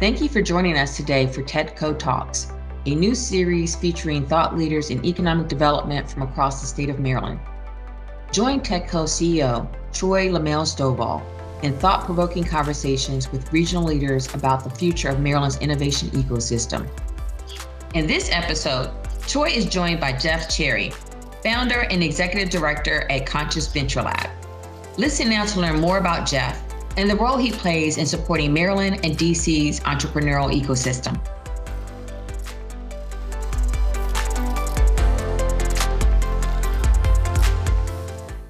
Thank you for joining us today for TEDCO Talks, a new series featuring thought leaders in economic development from across the state of Maryland. Join TEDCO CEO Troy LaMelle Stovall in thought provoking conversations with regional leaders about the future of Maryland's innovation ecosystem. In this episode, Troy is joined by Jeff Cherry, founder and executive director at Conscious Venture Lab. Listen now to learn more about Jeff and the role he plays in supporting Maryland and DC's entrepreneurial ecosystem.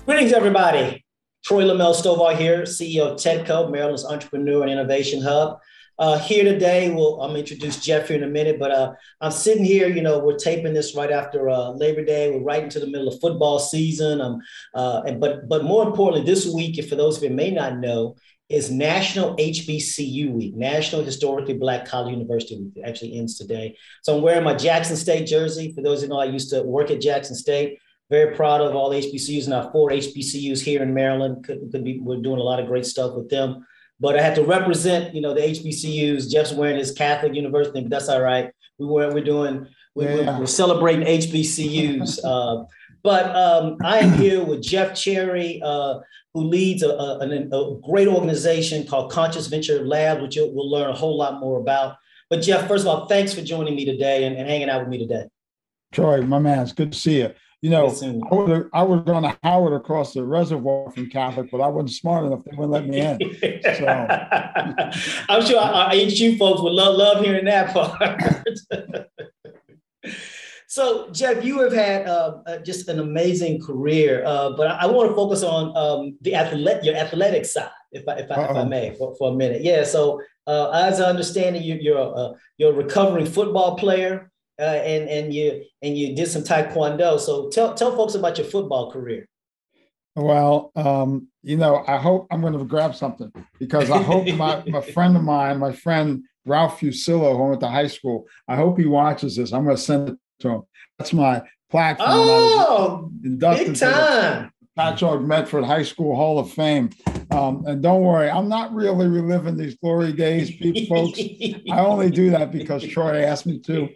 Greetings, everybody. Troy LaMelle Stovall here, CEO of TEDCO, Maryland's Entrepreneur and Innovation Hub. Uh, here today, we'll, I'm introduce Jeff here in a minute, but uh, I'm sitting here, you know, we're taping this right after uh, Labor Day. We're right into the middle of football season. Um, uh, and, but, but more importantly, this week, for those of you may not know, is National HBCU Week, National Historically Black College University Week. It actually ends today. So I'm wearing my Jackson State jersey. For those of you who know, I used to work at Jackson State. Very proud of all HBCUs and our four HBCUs here in Maryland. Could, could be, we're doing a lot of great stuff with them. But I had to represent, you know, the HBCUs. Jeff's wearing his Catholic University, but that's all right. We were, we're doing, we, yeah. we're, celebrating HBCUs. uh, but um, I am here with Jeff Cherry, uh, who leads a, a, a, great organization called Conscious Venture Lab, which we'll learn a whole lot more about. But Jeff, first of all, thanks for joining me today and, and hanging out with me today. Troy, my man, it's good to see you. You know, I was, I would gone to Howard across the reservoir from Catholic, but I wasn't smart enough. They wouldn't let me in. So I'm sure our HU folks would love love hearing that part. So, Jeff, you have had uh, just an amazing career, uh, but I, I want to focus on um, the athlete, your athletic side, if I, if I, if I may, for, for, a minute. Yeah. So, uh, as I understand it, you, you're a, you're a recovering football player, uh, and and you and you did some taekwondo. So, tell tell folks about your football career. Well, um, you know, I hope I'm going to grab something because I hope my, my friend of mine, my friend Ralph Fusillo, who went to high school, I hope he watches this. I'm going to send it so that's my platform. Oh, big time. Patchogue Medford High School Hall of Fame. Um, and don't worry, I'm not really reliving these glory days, folks. I only do that because Troy asked me to.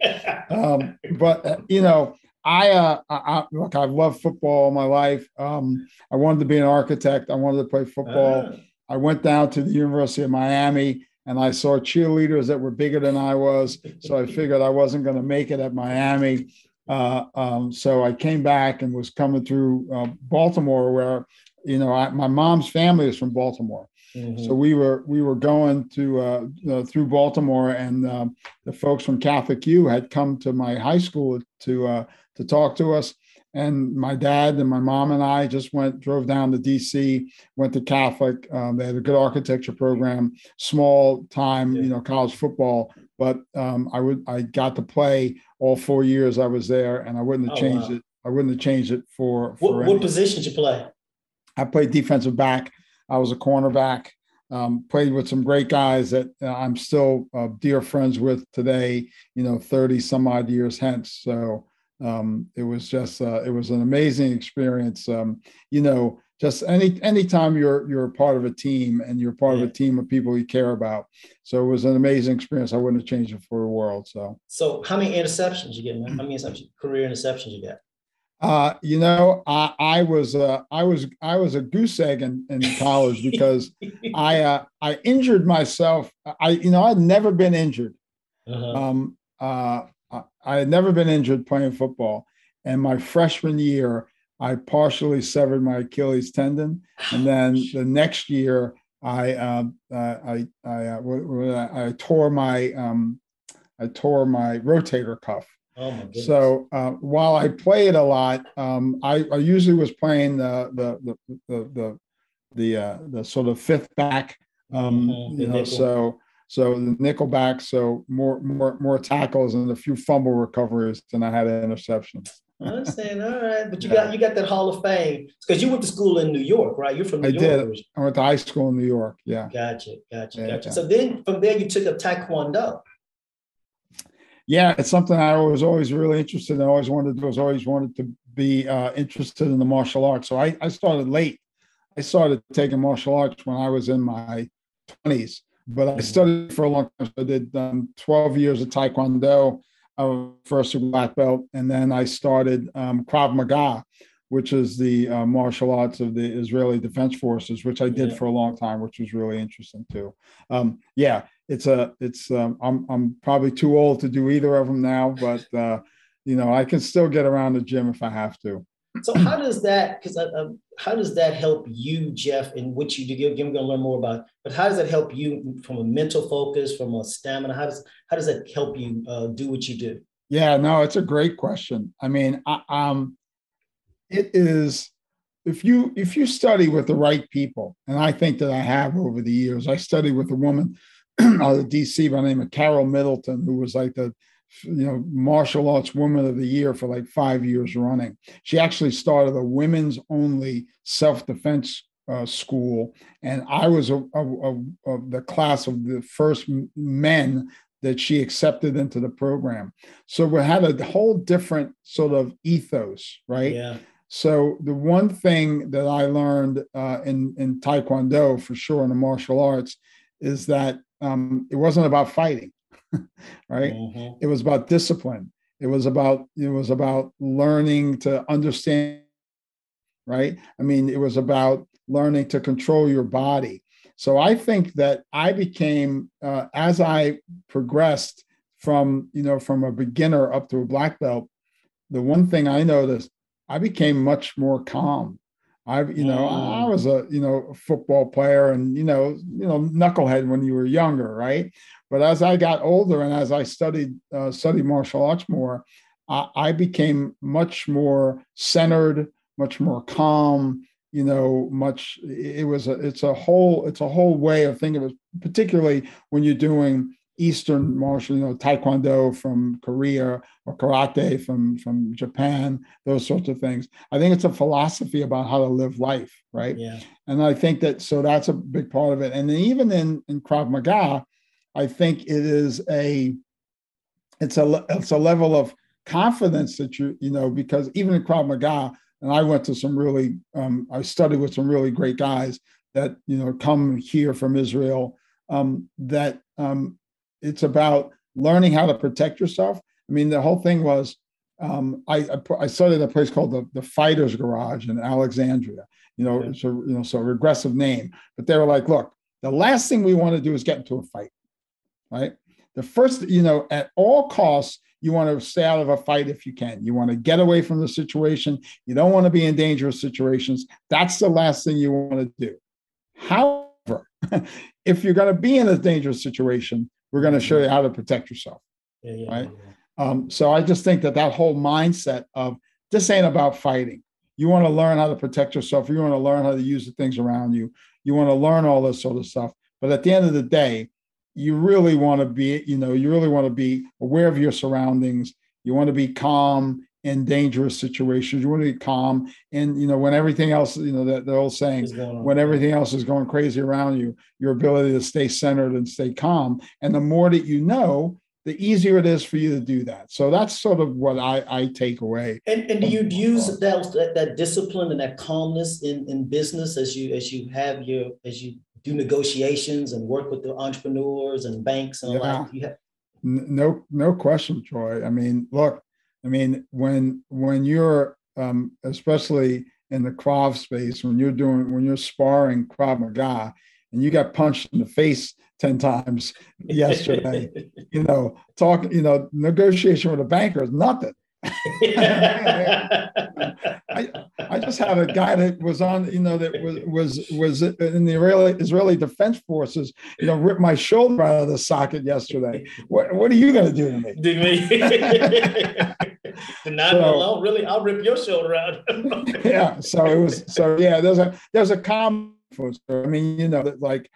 Um, but uh, you know, I, uh, I, look, I've loved football all my life. Um, I wanted to be an architect. I wanted to play football. Ah. I went down to the University of Miami and I saw cheerleaders that were bigger than I was. So I figured I wasn't going to make it at Miami. Uh, um, so I came back and was coming through uh, Baltimore, where you know I, my mom's family is from Baltimore. Mm-hmm. So we were we were going to uh, uh through Baltimore, and um, the folks from Catholic U had come to my high school to uh, to talk to us and my dad and my mom and I just went, drove down to DC, went to Catholic. Um, they had a good architecture program, small time, yeah. you know, college football. But um, I would, I got to play all four years I was there, and I wouldn't have oh, changed wow. it. I wouldn't have changed it for. for what, what position did you play? I played defensive back. I was a cornerback. Um, played with some great guys that uh, I'm still uh, dear friends with today. You know, thirty some odd years hence. So um, it was just uh, it was an amazing experience. Um, you know, just any anytime you're you're a part of a team and you're part yeah. of a team of people you care about. So it was an amazing experience. I wouldn't have changed it for the world. So so how many interceptions you get? How many career interceptions you get? Uh, you know, I, I was uh, I was I was a goose egg in, in college because I uh, I injured myself. I you know I'd never been injured. Uh-huh. Um, uh, I had never been injured playing football. And my freshman year, I partially severed my Achilles tendon. And then the next year, I um, uh, I I, uh, I tore my um, I tore my rotator cuff. Oh my so uh, while I played a lot, um, I, I, usually was playing the the the the the, the, uh, the sort of fifth back. Um, mm-hmm. You know, so so the nickelback, so more more more tackles and a few fumble recoveries than I had interceptions. I understand. All right, but you got you got that Hall of Fame because you went to school in New York, right? You're from New I York. did. I went to high school in New York. Yeah. Gotcha. Gotcha. Yeah, gotcha. Yeah. So then from there you took up Taekwondo. Yeah, it's something I was always really interested in. I always wanted to. I was always wanted to be uh, interested in the martial arts. So I, I started late. I started taking martial arts when I was in my 20s but I studied for a long time. So I did um, 12 years of Taekwondo, uh, first a black belt, and then I started um, Krav Maga, which is the uh, martial arts of the Israeli Defense Forces, which I did yeah. for a long time, which was really interesting too. Um, yeah, it's a, it's, um, I'm, I'm probably too old to do either of them now, but uh, you know, I can still get around the gym if I have to. So how does that? Because how does that help you, Jeff, in what you do? Again, we're going to learn more about. But how does that help you from a mental focus, from a stamina? How does how does that help you uh, do what you do? Yeah, no, it's a great question. I mean, I, um, it is if you if you study with the right people, and I think that I have over the years. I studied with a woman out of DC by the name of Carol Middleton, who was like the you know martial arts woman of the year for like five years running. She actually started a women's only self-defense uh, school and i was of the class of the first men that she accepted into the program. So we had a whole different sort of ethos right? Yeah. So the one thing that i learned uh, in in taekwondo for sure in the martial arts is that um, it wasn't about fighting right? Mm-hmm. It was about discipline. It was about it was about learning to understand, right? I mean, it was about learning to control your body. So I think that I became uh, as I progressed from you know from a beginner up to a black belt. The one thing I noticed, I became much more calm. I, you know, I mm. was a, you know, football player and, you know, you know, knucklehead when you were younger, right? But as I got older and as I studied uh, studied martial arts more, I, I became much more centered, much more calm. You know, much. It was a. It's a whole. It's a whole way of thinking of it, particularly when you're doing Eastern martial, you know, Taekwondo from Korea or karate from from Japan, those sorts of things. I think it's a philosophy about how to live life, right? Yeah. And I think that so that's a big part of it. And then even in in Krav Maga, I think it is a it's a it's a level of confidence that you you know because even in Krav Maga, and I went to some really um, I studied with some really great guys that you know come here from Israel. Um, that um, it's about learning how to protect yourself. I mean, the whole thing was um, I, I studied a place called the, the Fighters Garage in Alexandria. You know, yeah. it's a you know so regressive name, but they were like, look, the last thing we want to do is get into a fight right? The first, you know, at all costs, you want to stay out of a fight if you can. You want to get away from the situation. You don't want to be in dangerous situations. That's the last thing you want to do. However, if you're going to be in a dangerous situation, we're going to show you how to protect yourself. Yeah, yeah, right. Yeah. Um, so I just think that that whole mindset of this ain't about fighting. You want to learn how to protect yourself. You want to learn how to use the things around you. You want to learn all this sort of stuff. But at the end of the day, you really want to be, you know, you really want to be aware of your surroundings. You want to be calm in dangerous situations. You want to be calm, and you know when everything else, you know, that the old saying, when everything else is going crazy around you, your ability to stay centered and stay calm. And the more that you know, the easier it is for you to do that. So that's sort of what I, I take away. And, and do you use that, that, that discipline and that calmness in, in business as you as you have your as you do negotiations and work with the entrepreneurs and banks and yeah. like have- no no question troy i mean look i mean when when you're um, especially in the krav space when you're doing when you're sparring krav maga and you got punched in the face 10 times yesterday you know talk you know negotiation with a banker is nothing I, I just had a guy that was on, you know, that was was was in the Israeli Israeli Defense Forces, you know, ripped my shoulder out of the socket yesterday. What what are you going to do to me? Do me? Not so, alone, really. I'll rip your shoulder out. yeah. So it was. So yeah, there's a there's a common. I mean, you know, that like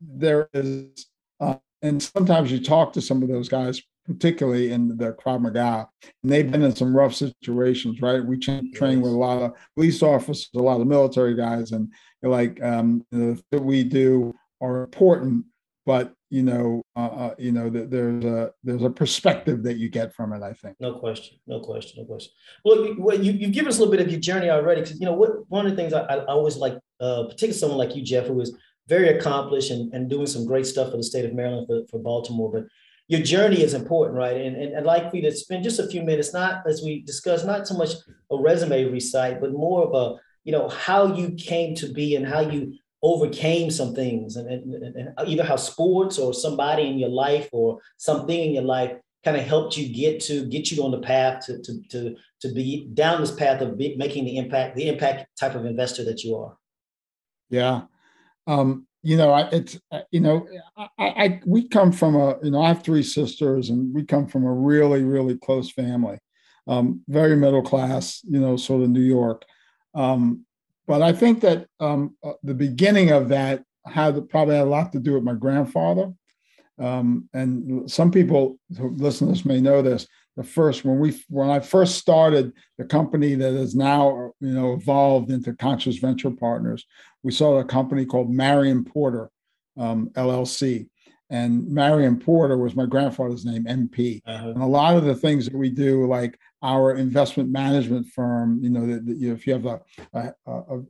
there is, uh, and sometimes you talk to some of those guys particularly in the Krav Maga, and they've been in some rough situations, right? We train yes. with a lot of police officers, a lot of military guys, and like um, the that we do are important, but you know, uh, uh, you know, that there's a there's a perspective that you get from it. I think. No question, no question, no question. Well, well you, you've given us a little bit of your journey already, because you know what one of the things I, I always like, uh, particularly someone like you, Jeff, who is very accomplished and, and doing some great stuff for the state of Maryland for, for Baltimore. But your journey is important, right? And, and I'd like for you to spend just a few minutes, not as we discussed, not so much a resume recite, but more of a, you know, how you came to be and how you overcame some things and, and, and either how sports or somebody in your life or something in your life kind of helped you get to get you on the path to to to, to be down this path of be, making the impact the impact type of investor that you are. Yeah. Um you know I, it's uh, you know I, I we come from a you know i have three sisters and we come from a really really close family. Um very middle class you know sort of new york. Um but I think that um, uh, the beginning of that had probably had a lot to do with my grandfather. Um, and some people who listeners may know this. The first when we when I first started the company that is now you know evolved into Conscious Venture Partners, we saw a company called Marion Porter um, LLC, and Marion Porter was my grandfather's name, MP. Uh-huh. And a lot of the things that we do, like our investment management firm, you know, that, you if you have a, a,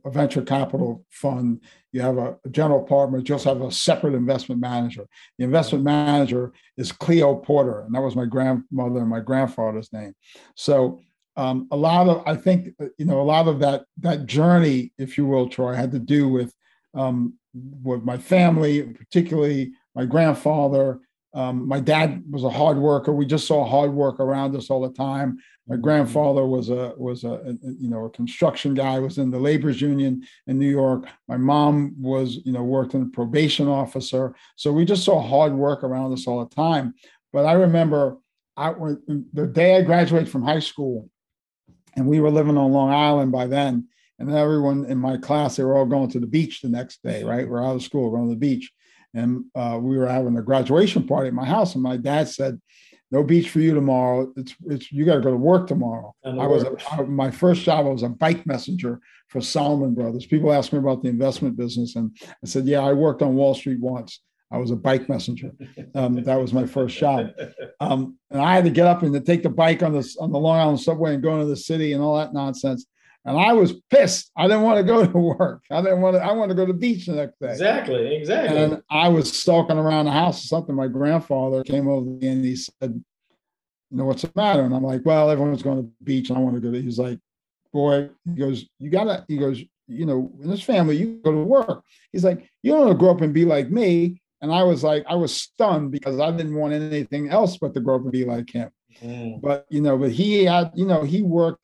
a, venture capital fund, you have a, general partner, you also have a separate investment manager. The investment manager is Cleo Porter, and that was my grandmother and my grandfather's name. So um, a lot of, I think, you know, a lot of that that journey, if you will, Troy, had to do with um, with my family, particularly my grandfather. Um, my dad was a hard worker. We just saw hard work around us all the time. My grandfather was a was a, a, you know a construction guy. Was in the labor's union in New York. My mom was you know worked in a probation officer. So we just saw hard work around us all the time. But I remember I the day I graduated from high school, and we were living on Long Island by then. And everyone in my class, they were all going to the beach the next day, right? We're out of school, going to the beach and uh, we were having a graduation party at my house, and my dad said, "No beach for you tomorrow. It's it's you got to go to work tomorrow." I was a, I, my first job. I was a bike messenger for Salomon Brothers. People asked me about the investment business, and I said, "Yeah, I worked on Wall Street once." I was a bike messenger. Um, that was my first job, um, and I had to get up and to take the bike on the on the Long Island subway and go into the city and all that nonsense. And I was pissed. I didn't want to go to work. I didn't want to, I wanted to go to the beach the next day. Exactly, exactly. And I was stalking around the house or something. My grandfather came over to me and he said, You know, what's the matter? And I'm like, Well, everyone's going to the beach and I want to go. To, he's like, Boy, he goes, You gotta, he goes, you know, in this family, you go to work. He's like, You don't want to grow up and be like me. And I was like, I was stunned because I didn't want anything else but to grow up and be like him. Mm. But you know, but he had, you know, he worked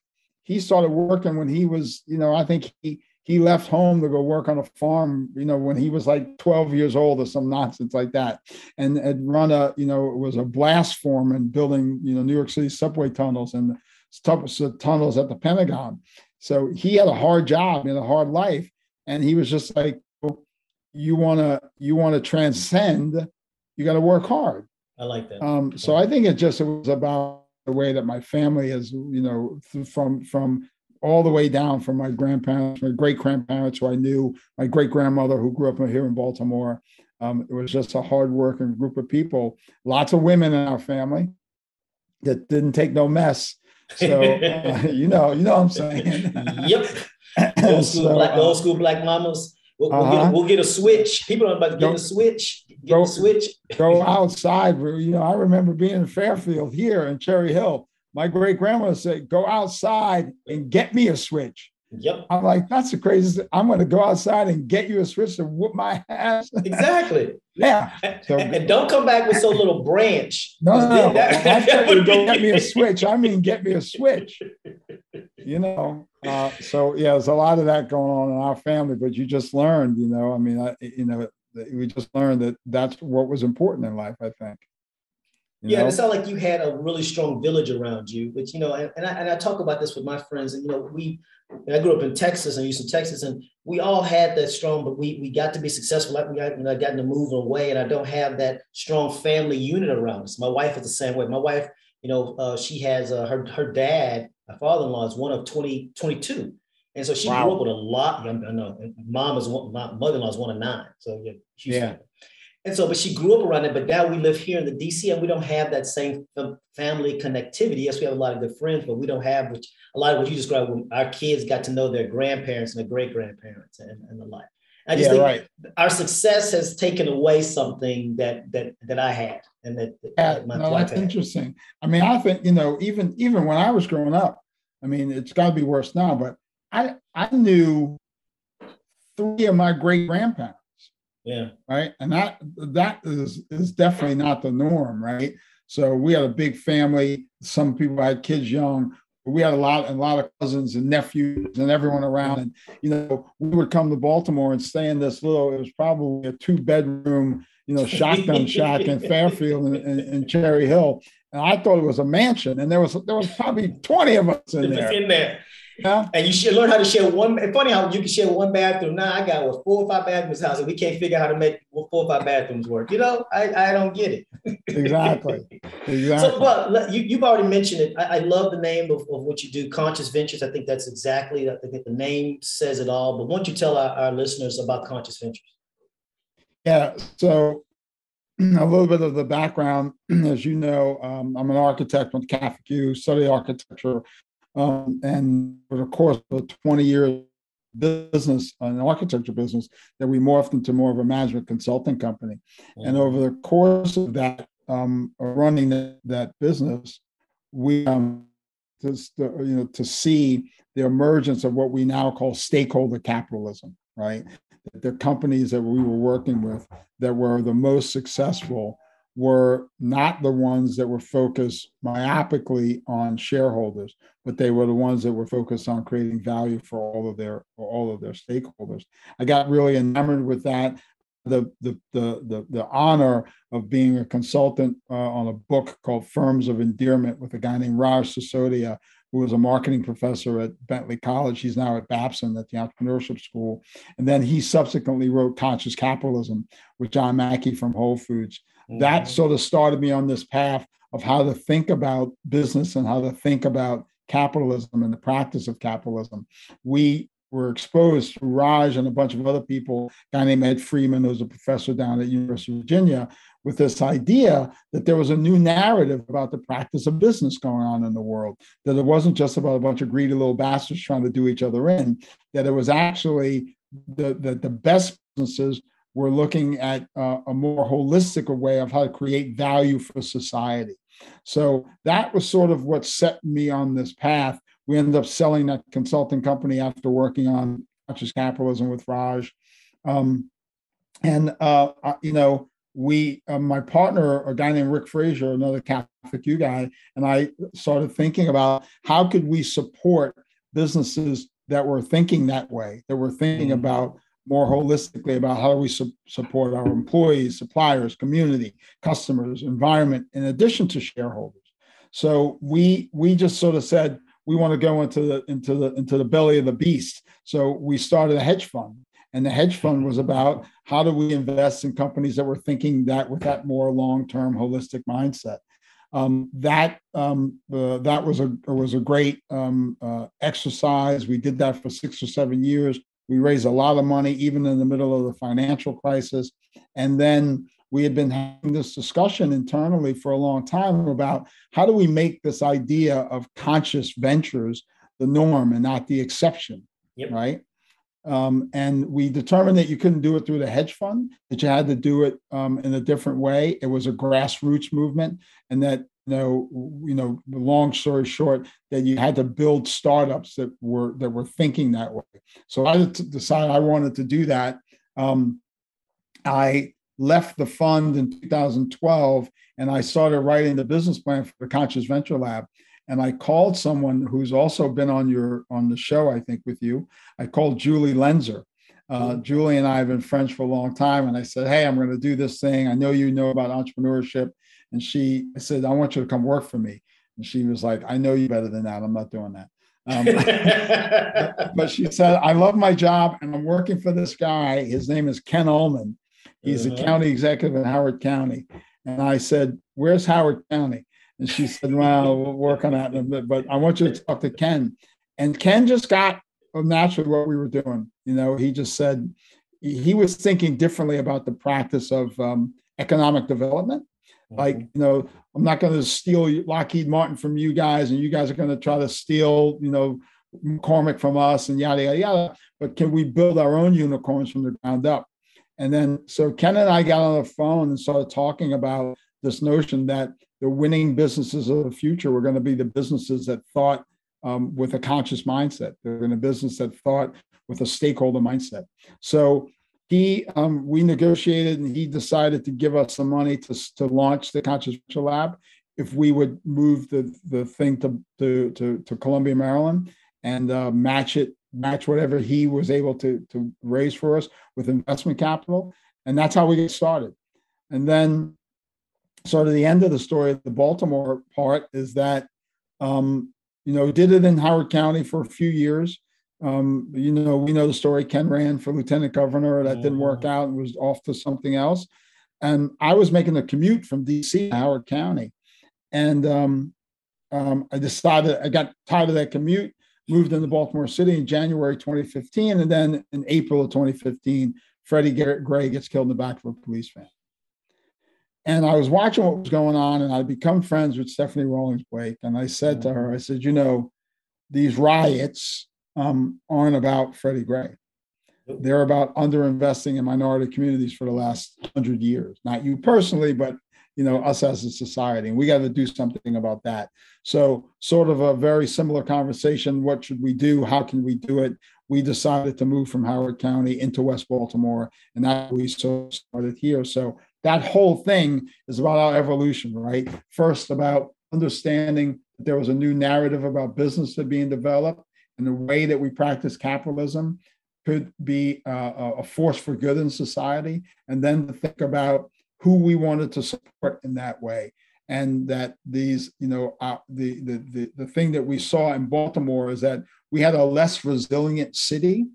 he started working when he was, you know, I think he he left home to go work on a farm, you know, when he was like 12 years old or some nonsense like that. And had run a, you know, it was a blast foreman building, you know, New York City subway tunnels and tunnels at the Pentagon. So he had a hard job and a hard life. And he was just like, you want to, you want to transcend, you got to work hard. I like that. Um, so I think it just it was about the way that my family is, you know, from from all the way down from my grandparents, my great grandparents who I knew, my great grandmother who grew up here in Baltimore. Um, it was just a hardworking group of people. Lots of women in our family that didn't take no mess. So uh, you know, you know what I'm saying. yep. Old school, so, black, uh, old school black mamas. We'll, uh-huh. we'll, get, we'll, get, a switch. People are about to get a switch. Get go, a switch. go outside. You know, I remember being in Fairfield here in Cherry Hill. My great grandmother said, "Go outside and get me a switch." Yep. I'm like, that's the craziest. I'm going to go outside and get you a switch to whoop my ass. Exactly. yeah. So, and don't come back with some little branch. No, no, no. That, I tell you, don't get me a switch. I mean, get me a switch. You know. Uh, so yeah, there's a lot of that going on in our family. But you just learned, you know. I mean, I, you know, we just learned that that's what was important in life. I think. You yeah, know? it sounds like you had a really strong village around you. But you know, and, and, I, and I talk about this with my friends, and you know, we I grew up in Texas and Houston, Texas, and we all had that strong, but we we got to be successful. Like we got, you know, gotten to move away, and I don't have that strong family unit around us. My wife is the same way. My wife, you know, uh, she has uh, her her dad, my father-in-law, is one of 20, 22. And so she wow. grew up with a lot. I know mom is one, my mother-in-law is one of nine. So yeah, yeah. And so, but she grew up around it. But now we live here in the DC, and we don't have that same family connectivity. Yes, we have a lot of good friends, but we don't have which a lot of what you described. When our kids got to know their grandparents and their great grandparents and, and the like. I just yeah, think right. our success has taken away something that that that I had and that, that yeah, no, that's interesting. I mean, I think you know, even even when I was growing up, I mean, it's got to be worse now, but I I knew three of my great grandparents. Yeah. Right. And that that is is definitely not the norm, right? So we had a big family. Some people had kids young. But we had a lot, a lot of cousins and nephews and everyone around. And you know, we would come to Baltimore and stay in this little. It was probably a two bedroom, you know, shotgun shack in Fairfield and, and, and, Cherry Hill. And I thought it was a mansion, and there was there was probably twenty of us in there. In there. Yeah. And you should learn how to share one. It's funny how you can share one bathroom. Now I got what four or five bathrooms house, and we can't figure out how to make four or five bathrooms work. You know, I, I don't get it. exactly. Exactly. So, but you, you've already mentioned it. I, I love the name of, of what you do, Conscious Ventures. I think that's exactly. I think the name says it all. But why don't you tell our, our listeners about Conscious Ventures? Yeah. So a little bit of the background, as you know, um, I'm an architect with Catholic U, study architecture um, and for the course of 20 years business, an architecture business, that we morphed into more of a management consulting company. And over the course of that, um, running that, that business, we um, just you know to see the emergence of what we now call stakeholder capitalism, right? The companies that we were working with that were the most successful were not the ones that were focused myopically on shareholders, but they were the ones that were focused on creating value for all of their all of their stakeholders. I got really enamored with that. The the the the, the honor of being a consultant uh, on a book called Firms of Endearment with a guy named Raj Sisodia, who was a marketing professor at Bentley College. He's now at Babson at the Entrepreneurship School. And then he subsequently wrote Conscious Capitalism with John Mackey from Whole Foods. Mm-hmm. That sort of started me on this path of how to think about business and how to think about capitalism and the practice of capitalism. We were exposed to Raj and a bunch of other people, a guy named Ed Freeman, who's a professor down at University of Virginia, with this idea that there was a new narrative about the practice of business going on in the world, that it wasn't just about a bunch of greedy little bastards trying to do each other in, that it was actually the, the, the best businesses we're looking at uh, a more holistic way of how to create value for society. So that was sort of what set me on this path. We ended up selling that consulting company after working on conscious capitalism with Raj. Um, and, uh, you know, we, uh, my partner, a guy named Rick Frazier, another Catholic U guy, and I started thinking about how could we support businesses that were thinking that way, that were thinking mm-hmm. about more holistically about how do we su- support our employees, suppliers, community, customers, environment, in addition to shareholders. So we we just sort of said we want to go into the into the into the belly of the beast. So we started a hedge fund, and the hedge fund was about how do we invest in companies that were thinking that with that more long term holistic mindset. Um, that um, uh, that was a was a great um, uh, exercise. We did that for six or seven years. We raised a lot of money, even in the middle of the financial crisis. And then we had been having this discussion internally for a long time about how do we make this idea of conscious ventures the norm and not the exception, yep. right? Um, and we determined that you couldn't do it through the hedge fund; that you had to do it um, in a different way. It was a grassroots movement, and that you know, you know, long story short, that you had to build startups that were that were thinking that way. So I decided I wanted to do that. Um, I left the fund in 2012 and I started writing the business plan for the Conscious Venture Lab. And I called someone who's also been on your on the show, I think, with you. I called Julie Lenzer. Uh, mm-hmm. Julie and I have been friends for a long time, and I said, "Hey, I'm going to do this thing. I know you know about entrepreneurship. And she said, I want you to come work for me. And she was like, I know you better than that. I'm not doing that. Um, but she said, I love my job and I'm working for this guy. His name is Ken Ulman. He's uh-huh. a county executive in Howard County. And I said, Where's Howard County? And she said, Well, we'll work on that in a bit, but I want you to talk to Ken. And Ken just got naturally what we were doing. You know, he just said he was thinking differently about the practice of um, economic development like, mm-hmm. you know, I'm not going to steal Lockheed Martin from you guys, and you guys are going to try to steal, you know, McCormick from us and yada, yada, yada. But can we build our own unicorns from the ground up? And then, so Ken and I got on the phone and started talking about this notion that the winning businesses of the future were going to be the businesses that thought um, with a conscious mindset. They're in a business that thought with a stakeholder mindset. So he, um, we negotiated and he decided to give us some money to, to launch the Conscious Lab if we would move the, the thing to, to, to, to Columbia, Maryland and uh, match it, match whatever he was able to, to raise for us with investment capital. And that's how we get started. And then sort of the end of the story, the Baltimore part is that, um, you know, did it in Howard County for a few years. Um, you know, we know the story. Ken ran for lieutenant governor. That didn't work mm-hmm. out and was off to something else. And I was making a commute from DC to Howard County. And um, um, I decided I got tired of that commute, moved into Baltimore City in January 2015. And then in April of 2015, Freddie Gray gets killed in the back of a police van. And I was watching what was going on, and I'd become friends with Stephanie Rawlings Blake. And I said to her, I said, you know, these riots um, aren't about Freddie Gray. They're about underinvesting in minority communities for the last hundred years. Not you personally, but you know us as a society, and we got to do something about that. So, sort of a very similar conversation. What should we do? How can we do it? We decided to move from Howard County into West Baltimore, and that we started here. So that whole thing is about our evolution, right? First, about understanding that there was a new narrative about business that being developed and the way that we practice capitalism could be uh, a force for good in society. And then to think about who we wanted to support in that way. And that these, you know, uh, the, the, the, the thing that we saw in Baltimore is that we had a less resilient city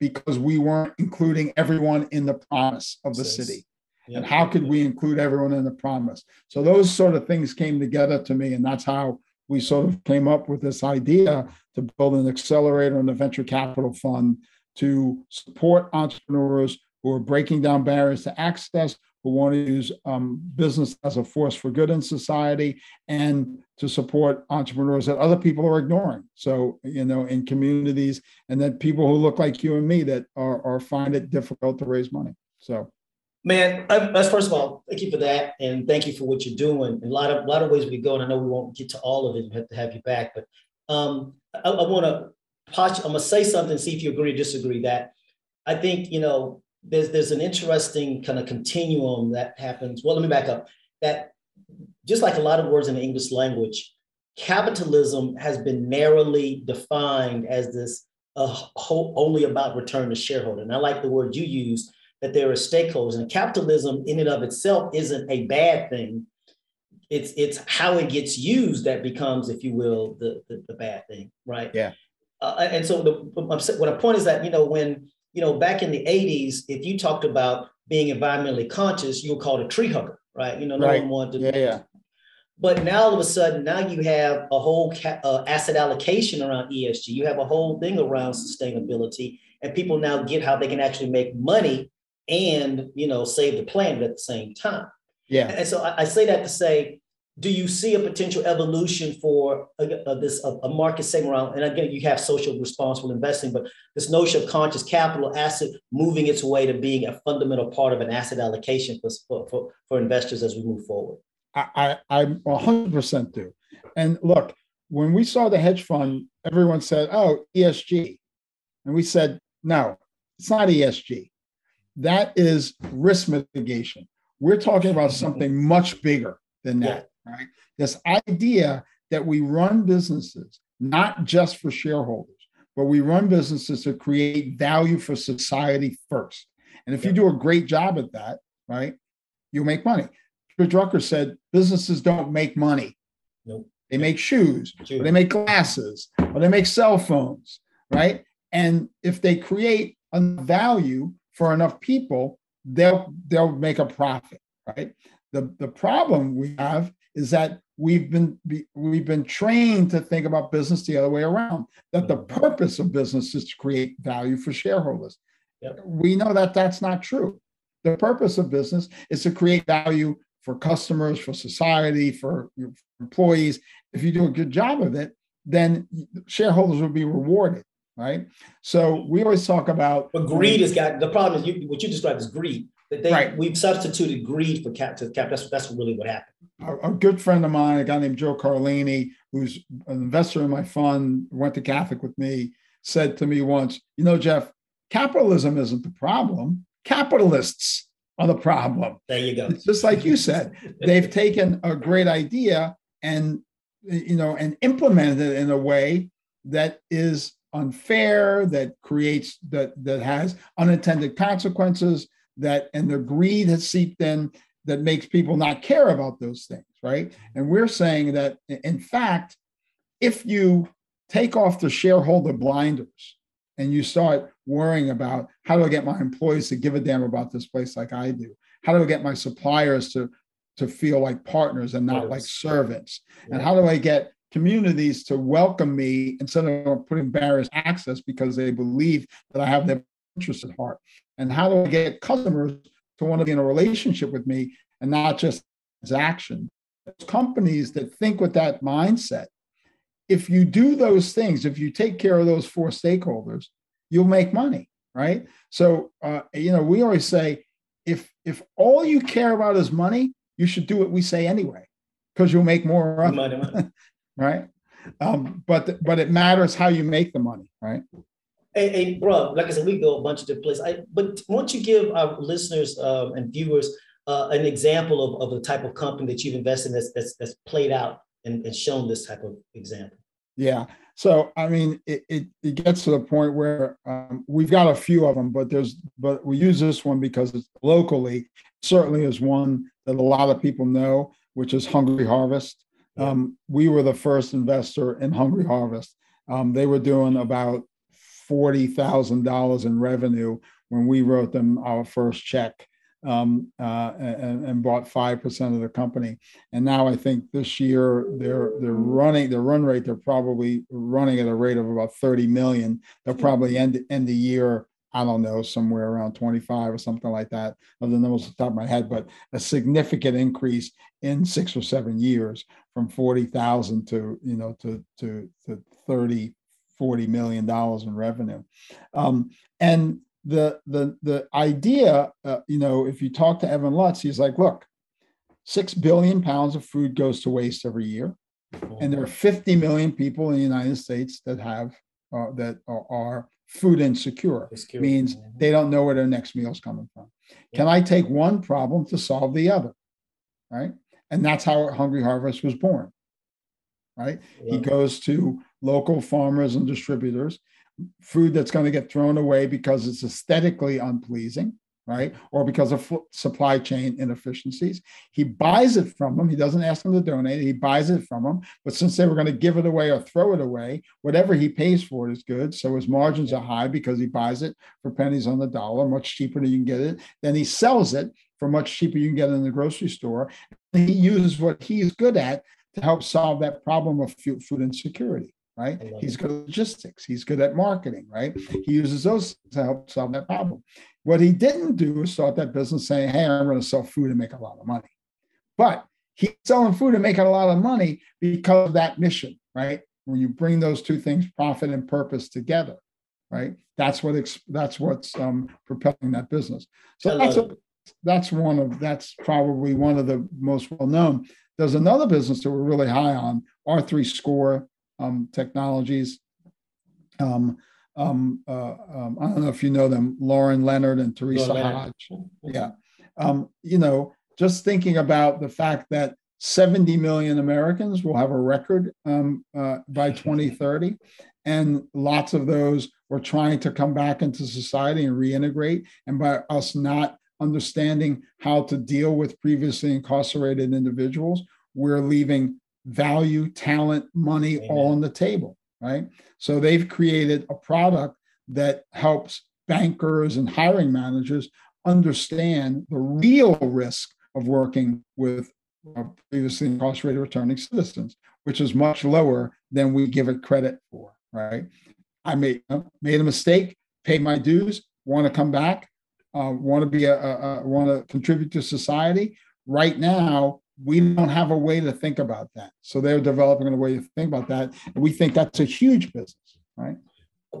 because we weren't including everyone in the promise of the city and how could we include everyone in the promise? So those sort of things came together to me and that's how we sort of came up with this idea to build an accelerator and a venture capital fund to support entrepreneurs who are breaking down barriers to access who want to use um, business as a force for good in society and to support entrepreneurs that other people are ignoring. So you know in communities and then people who look like you and me that are, are find it difficult to raise money. So Man, that's first of all, thank you for that, and thank you for what you're doing. a lot of a lot of ways we go, and I know we won't get to all of it. We have to have you back, but um, I, I want to. I'm gonna say something, see if you agree or disagree. That I think you know there's there's an interesting kind of continuum that happens. Well, let me back up. That just like a lot of words in the English language, capitalism has been narrowly defined as this uh, only about return to shareholder. And I like the word you use that there are stakeholders, and capitalism in and of itself isn't a bad thing. It's it's how it gets used that becomes, if you will, the the, the bad thing, right? Yeah. Uh, and so the what I point is that you know when you know back in the '80s, if you talked about being environmentally conscious, you were called a tree hugger, right? You know, no right. one wanted to. Yeah, yeah. But now all of a sudden, now you have a whole ca- uh, asset allocation around ESG. You have a whole thing around sustainability, and people now get how they can actually make money and you know save the planet at the same time. Yeah. And so I, I say that to say, do you see a potential evolution for a, a this a, a, market segment around? And again, you have social responsible investing, but this notion of conscious capital asset moving its way to being a fundamental part of an asset allocation for for, for investors as we move forward. I, I, I 100% do. And look, when we saw the hedge fund, everyone said, oh, ESG. And we said, no, it's not ESG. That is risk mitigation. We're talking about something much bigger than that, yeah. right? This idea that we run businesses not just for shareholders, but we run businesses to create value for society first. And if yeah. you do a great job at that, right, you'll make money. Peter Drucker said businesses don't make money. Nope. They make shoes, or they make glasses, or they make cell phones, right? And if they create a value for enough people, they'll they'll make a profit, right? The the problem we have is that we've been we've been trained to think about business the other way around. That the mm-hmm. purpose of business is to create value for shareholders. Yep. We know that that's not true. The purpose of business is to create value for customers, for society, for employees. If you do a good job of it, then shareholders will be rewarded, right? So we always talk about. But greed has got the problem is you, what you described as greed. That they, right. We've substituted greed for cap to cap. That's that's really what happened. A, a, good friend of mine, a guy named Joe Carlini, who's an investor in my fund, went to Catholic with me, said to me once, "You know, Jeff, capitalism isn't the problem. Capitalists are the problem." There you go. Just like you said, they've taken a great idea and you know and implemented it in a way that is unfair, that creates that that has unintended consequences, that and the greed has seeped in that makes people not care about those things, right? And we're saying that in fact, if you take off the shareholder blinders and you start worrying about how do I get my employees to give a damn about this place like I do? How do I get my suppliers to to feel like partners and not like servants? And how do I get communities to welcome me instead of putting barriers to access because they believe that I have their interests at heart? And how do I get customers to want to be in a relationship with me and not just transaction? Companies that think with that mindset, if you do those things, if you take care of those four stakeholders, you'll make money, right? So, uh, you know, we always say, if if all you care about is money, you should do what we say anyway, because you'll make more money, right? Um, but but it matters how you make the money, right? Hey, hey, bro, like I said, we go a bunch of different places. I, but why don't you give our listeners um, and viewers uh, an example of, of the type of company that you've invested in that's, that's, that's played out and, and shown this type of example? Yeah. So I mean, it, it, it gets to the point where um, we've got a few of them, but there's but we use this one because it's locally certainly is one that a lot of people know, which is Hungry Harvest. Um, we were the first investor in Hungry Harvest. Um, they were doing about $40,000 in revenue when we wrote them our first check um, uh, and, and, bought 5% of the company. And now I think this year they're, they're running, their run rate, they're probably running at a rate of about 30 million. They'll probably end, end the year I don't know, somewhere around 25 or something like that, of the numbers off the top of my head, but a significant increase in six or seven years from 40,000 to, you know, to, to, to 30, 40 million dollars in revenue. Um, and the, the, the idea, uh, you know, if you talk to Evan Lutz, he's like, look, 6 billion pounds of food goes to waste every year. And there are 50 million people in the United States that have, uh, that are, are food insecure Secure. means mm-hmm. they don't know where their next meal is coming from. Yeah. Can I take one problem to solve the other? Right. And that's how Hungry Harvest was born. Right. Yeah. He goes to local farmers and distributors, food that's going to get thrown away because it's aesthetically unpleasing right? Or because of supply chain inefficiencies. He buys it from them. He doesn't ask them to donate. He buys it from them. But since they were going to give it away or throw it away, whatever he pays for it is good. So his margins are high because he buys it for pennies on the dollar, much cheaper than you can get it. Then he sells it for much cheaper you can get it in the grocery store. And he uses what he's good at to help solve that problem of food insecurity right? He's good at logistics. He's good at marketing, right? He uses those to help solve that problem. What he didn't do is start that business saying, hey, I'm going to sell food and make a lot of money. But he's selling food and making a lot of money because of that mission, right? When you bring those two things, profit and purpose together, right? That's what ex- that's what's um, propelling that business. So that's a, that's one of that's probably one of the most well known. There's another business that we're really high on, R3 Score um, Technologies. Um, um, uh, um, I don't know if you know them, Laurin Leonard and Teresa Hodge. Yeah. Um, you know, just thinking about the fact that 70 million Americans will have a record um, uh, by 2030, and lots of those were trying to come back into society and reintegrate. And by us not understanding how to deal with previously incarcerated individuals, we're leaving value, talent, money Amen. all on the table right? So they've created a product that helps bankers and hiring managers understand the real risk of working with uh, previously incarcerated returning citizens, which is much lower than we give it credit for, right? I made, uh, made a mistake, paid my dues, want to come back, uh, want to be a, a, a want to contribute to society. Right now, we don't have a way to think about that. So they're developing a way to think about that. And we think that's a huge business, right?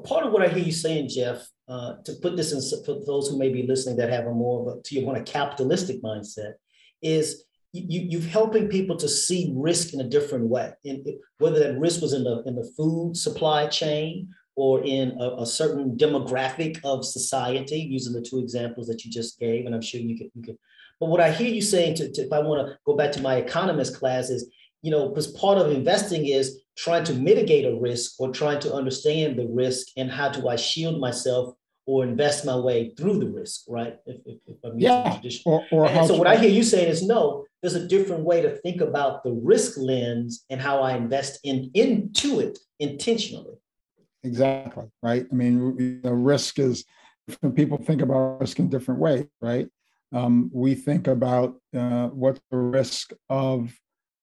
Part of what I hear you saying, Jeff, uh, to put this in for those who may be listening that have a more of a, to your point, a capitalistic mindset, is you, you're helping people to see risk in a different way. In, whether that risk was in the in the food supply chain or in a, a, certain demographic of society, using the two examples that you just gave, and I'm sure you could you could. But what I hear you saying, to, to if I want to go back to my economist class, is you know, because part of investing is trying to mitigate a risk or trying to understand the risk and how do I shield myself or invest my way through the risk, right? If, if, if I'm yeah. Or, or and so what I hear you saying is no, there's a different way to think about the risk lens and how I invest in into it intentionally. Exactly. Right. I mean, the risk is people think about risk in different ways, right? Um, we think about uh, what's the risk of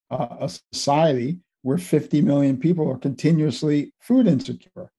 uh, a society where 50 million people are continuously food insecure,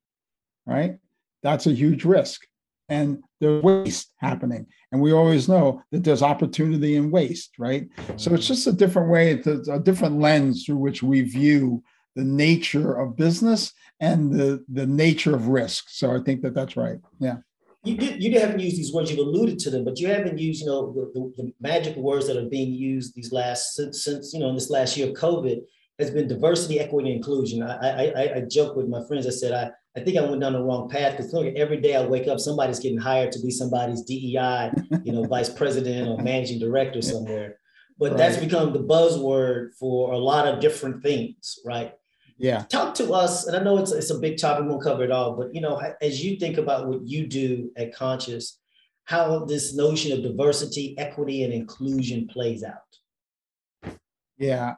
right? That's a huge risk. And there's waste happening. And we always know that there's opportunity in waste, right? So it's just a different way, a different lens through which we view the nature of business and the, the nature of risk. So I think that that's right. Yeah you did you haven't used these words you've alluded to them but you haven't used you know the, the, the magic words that are being used these last since, since you know in this last year of covid has been diversity equity and inclusion i i i joke with my friends i said i I think I went down the wrong path because look, every day I wake up, somebody's getting hired to be somebody's DEI, you know, vice president or managing director somewhere. But right. that's become the buzzword for a lot of different things, right? Yeah. Talk to us, and I know it's, it's a big topic, we won't cover it all, but you know, as you think about what you do at Conscious, how this notion of diversity, equity, and inclusion plays out. Yeah.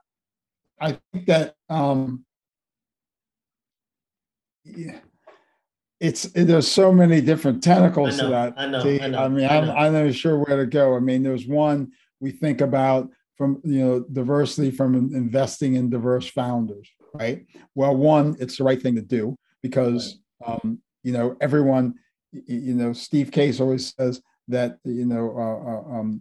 I think that um yeah, it's it, there's so many different tentacles know, to that. I know. I, know, I mean, I I'm, I'm not sure where to go. I mean, there's one we think about from you know diversity from investing in diverse founders right? Well, one, it's the right thing to do because right. um, you know everyone. You know, Steve Case always says that you know uh, uh um,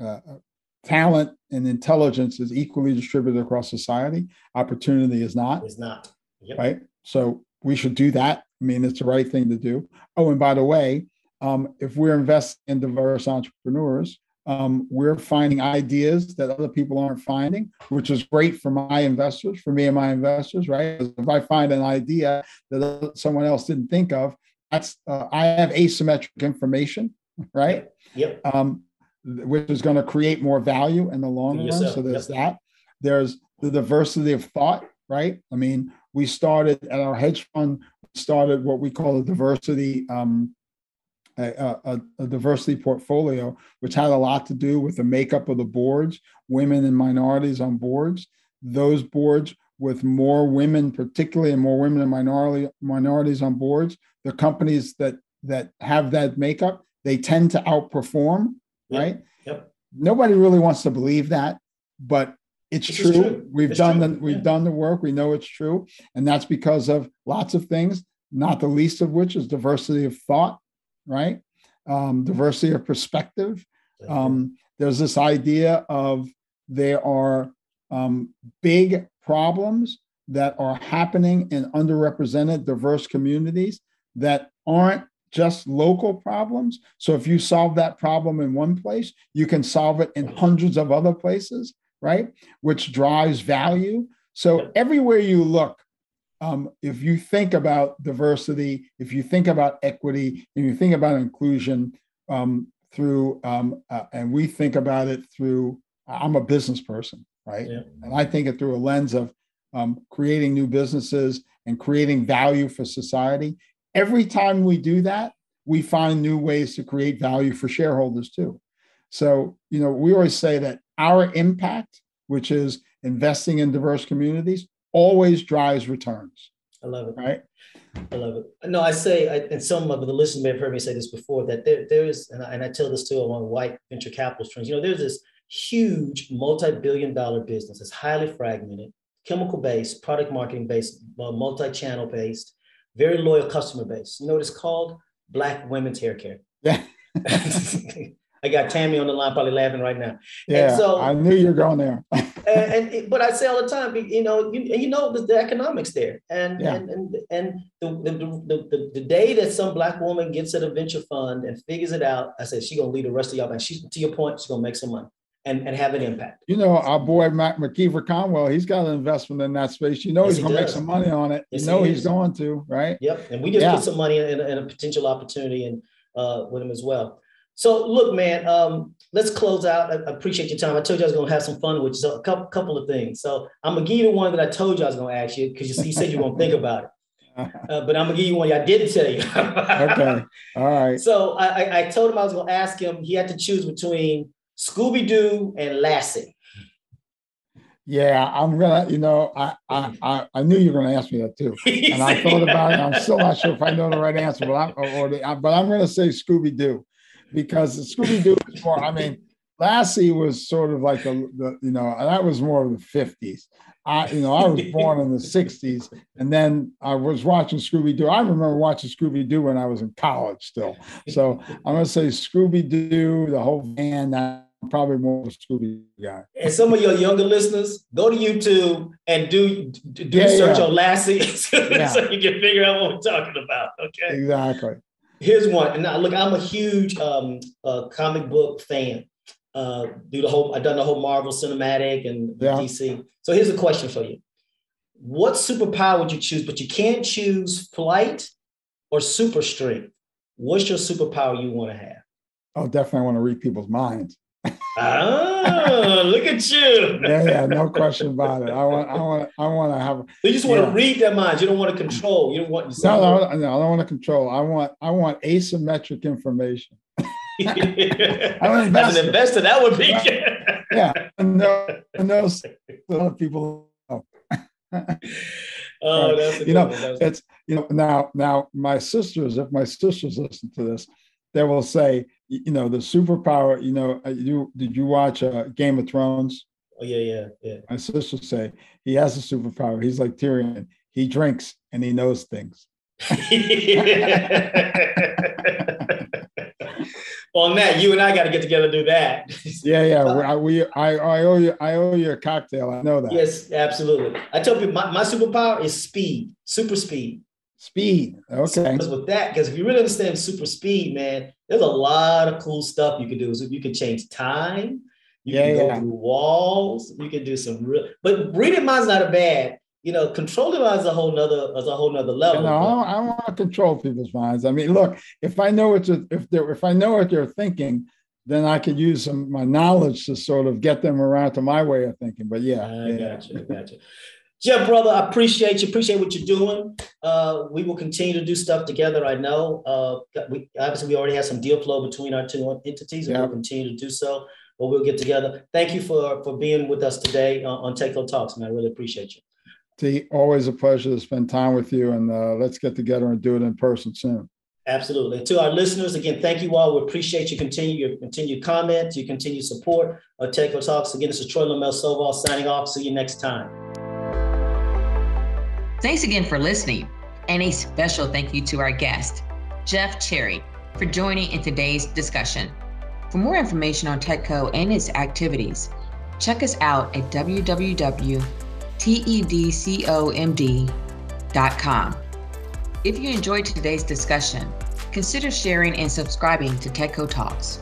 uh, uh, talent and intelligence is equally distributed across society. Opportunity is not. Is not. Yep. Right. So we should do that. I mean, it's the right thing to do. Oh, and by the way, um, if we're investing in diverse entrepreneurs, um, we're finding ideas that other people aren't finding, which is great for my investors, for me and my investors, right? If I find an idea that someone else didn't think of, that's uh, I have asymmetric information, right? Yep. Um, which is going to create more value in the long run. So there's yep. that. There's the diversity of thought, right? I mean, we started at our hedge fund, started what we call a diversity um, a, a, a, diversity portfolio, which had a lot to do with the makeup of the boards, women and minorities on boards. Those boards with more women, particularly and more women and minority minorities on boards, the companies that that have that makeup, they tend to outperform, yep. right? Yep. Nobody really wants to believe that, but it's true. true. We've it's done true. the we've yeah. done the work. We know it's true, and that's because of lots of things. Not the least of which is diversity of thought right? Um, diversity of perspective. Um, there's this idea of there are um, big problems that are happening in underrepresented diverse communities that aren't just local problems. So if you solve that problem in one place, you can solve it in hundreds of other places, right? Which drives value. So everywhere you look, um, if you think about diversity, if you think about equity, and you think about inclusion um, through, um, uh, and we think about it through, I'm a business person, right? Yeah. And I think it through a lens of um, creating new businesses and creating value for society. Every time we do that, we find new ways to create value for shareholders too. So, you know, we always say that our impact, which is investing in diverse communities, always drives returns. I love it. Right. I love it. No, I say, I, and some of the listeners may have heard me say this before, that there, there is, and I, and I tell this to among white venture capital friends, you know, there's this huge multi-billion dollar business that's highly fragmented, chemical based, product marketing based, uh, multi-channel based, very loyal customer base. You know what it's called? Black women's hair care. Yeah. I got Tammy on the line, probably laughing right now. Yeah, so, I knew you were going there. and, and, but I say all the time, you know, you, you know the, the economics there, and yeah. and and and the the, the the, day that some black woman gets at a venture fund and figures it out, I said she gonna lead the rest of y'all, and she's to your point, she's gonna make some money and, and have an impact. You know, our boy Mac McKeever Conwell, he's got an investment in that space. You know, yes, he's going to make some money on it. Yes, you know, he he's going to, right? Yep. And we just yeah. put some money in, in, a potential opportunity and uh, with him as well. So look, man, um, let's close out. I appreciate your time. I told you I was going to have some fun with you. So a couple, couple of things. So I'm going to give you the one that I told you I was going to ask you because you, you said you're going to think about it. Uh, but I'm gonna give you one I didn't tell you. okay. All right. So I, I told him I was gonna ask him. He had to choose between Scooby Doo and Lassie. Yeah, I'm gonna. You know, I I I knew you were gonna ask me that too, and I thought about it. I'm still not sure if I know the right answer, but I'm or the, but I'm gonna say Scooby Doo because Scooby Doo is more. I mean, Lassie was sort of like the, the you know that was more of the 50s. I, you know, I was born in the 60s and then I was watching Scooby Doo. I remember watching Scooby Doo when I was in college still. So I'm going to say Scooby Doo, the whole band. I'm probably more of a Scooby guy. And some of your younger listeners, go to YouTube and do do yeah, search yeah. on Lassie so yeah. you can figure out what we're talking about. Okay. Exactly. Here's one. And now, look, I'm a huge um, uh, comic book fan uh, do the whole. I've done the whole Marvel cinematic and yeah. DC. So here's a question for you: What superpower would you choose? But you can't choose flight or super strength. What's your superpower you want to have? Oh, definitely want to read people's minds. Ah, look at you. yeah, yeah, no question about it. I want, I want, I want to have. You just want yeah. to read their minds. You don't want to control. You don't want. No, no, no, I don't want to control. I want, I want asymmetric information. As an investor, that would be. yeah, no, no, a lot of people. Know. oh, that's you know, it's you know now now my sisters, if my sisters listen to this, they will say, you know, the superpower. You know, uh, you did you watch uh, Game of Thrones? Oh yeah, yeah, yeah. My sister say he has a superpower. He's like Tyrion. He drinks and he knows things. on that, you and I got to get together and do that. yeah, yeah. We, I, I owe you, I owe you a cocktail. I know that. Yes, absolutely. I tell people my, my superpower is speed, super speed. Speed. Okay. Because with that, because if you really understand super speed, man, there's a lot of cool stuff you can do. So you can change time. You yeah, can go yeah. through walls. You can do some real, but reading minds not a bad you know, controlling minds is a whole nother is a whole nother level. You know, I, don't, want to control people's minds. I mean, look, if I know what if they're if I know what they're thinking, then I could use some my knowledge to sort of get them around to my way of thinking. But yeah, I yeah. got you, got you. Jeff, brother, I appreciate you. Appreciate what you're doing. Uh, we will continue to do stuff together. I know. Uh, we obviously we already have some deal flow between our two entities, and yeah. we'll continue to do so. But we'll get together. Thank you for for being with us today on, on TEDCO Talks, man. I really appreciate you. T, always a pleasure to spend time with you, and uh, let's get together and do it in person soon. Absolutely. To our listeners, again, thank you all. We appreciate you continue your continued comments, your continued support of TEDCO Talks. Again, this is Troy LaMont Stovall signing off. See you next time. Thanks again for listening, and a special thank you to our guest, Jeff Cherry, for joining in today's discussion. For more information on TEDCO and its activities, check us out at www tedcomd.com. If you enjoyed today's discussion, consider sharing and subscribing to TEDCO Talks.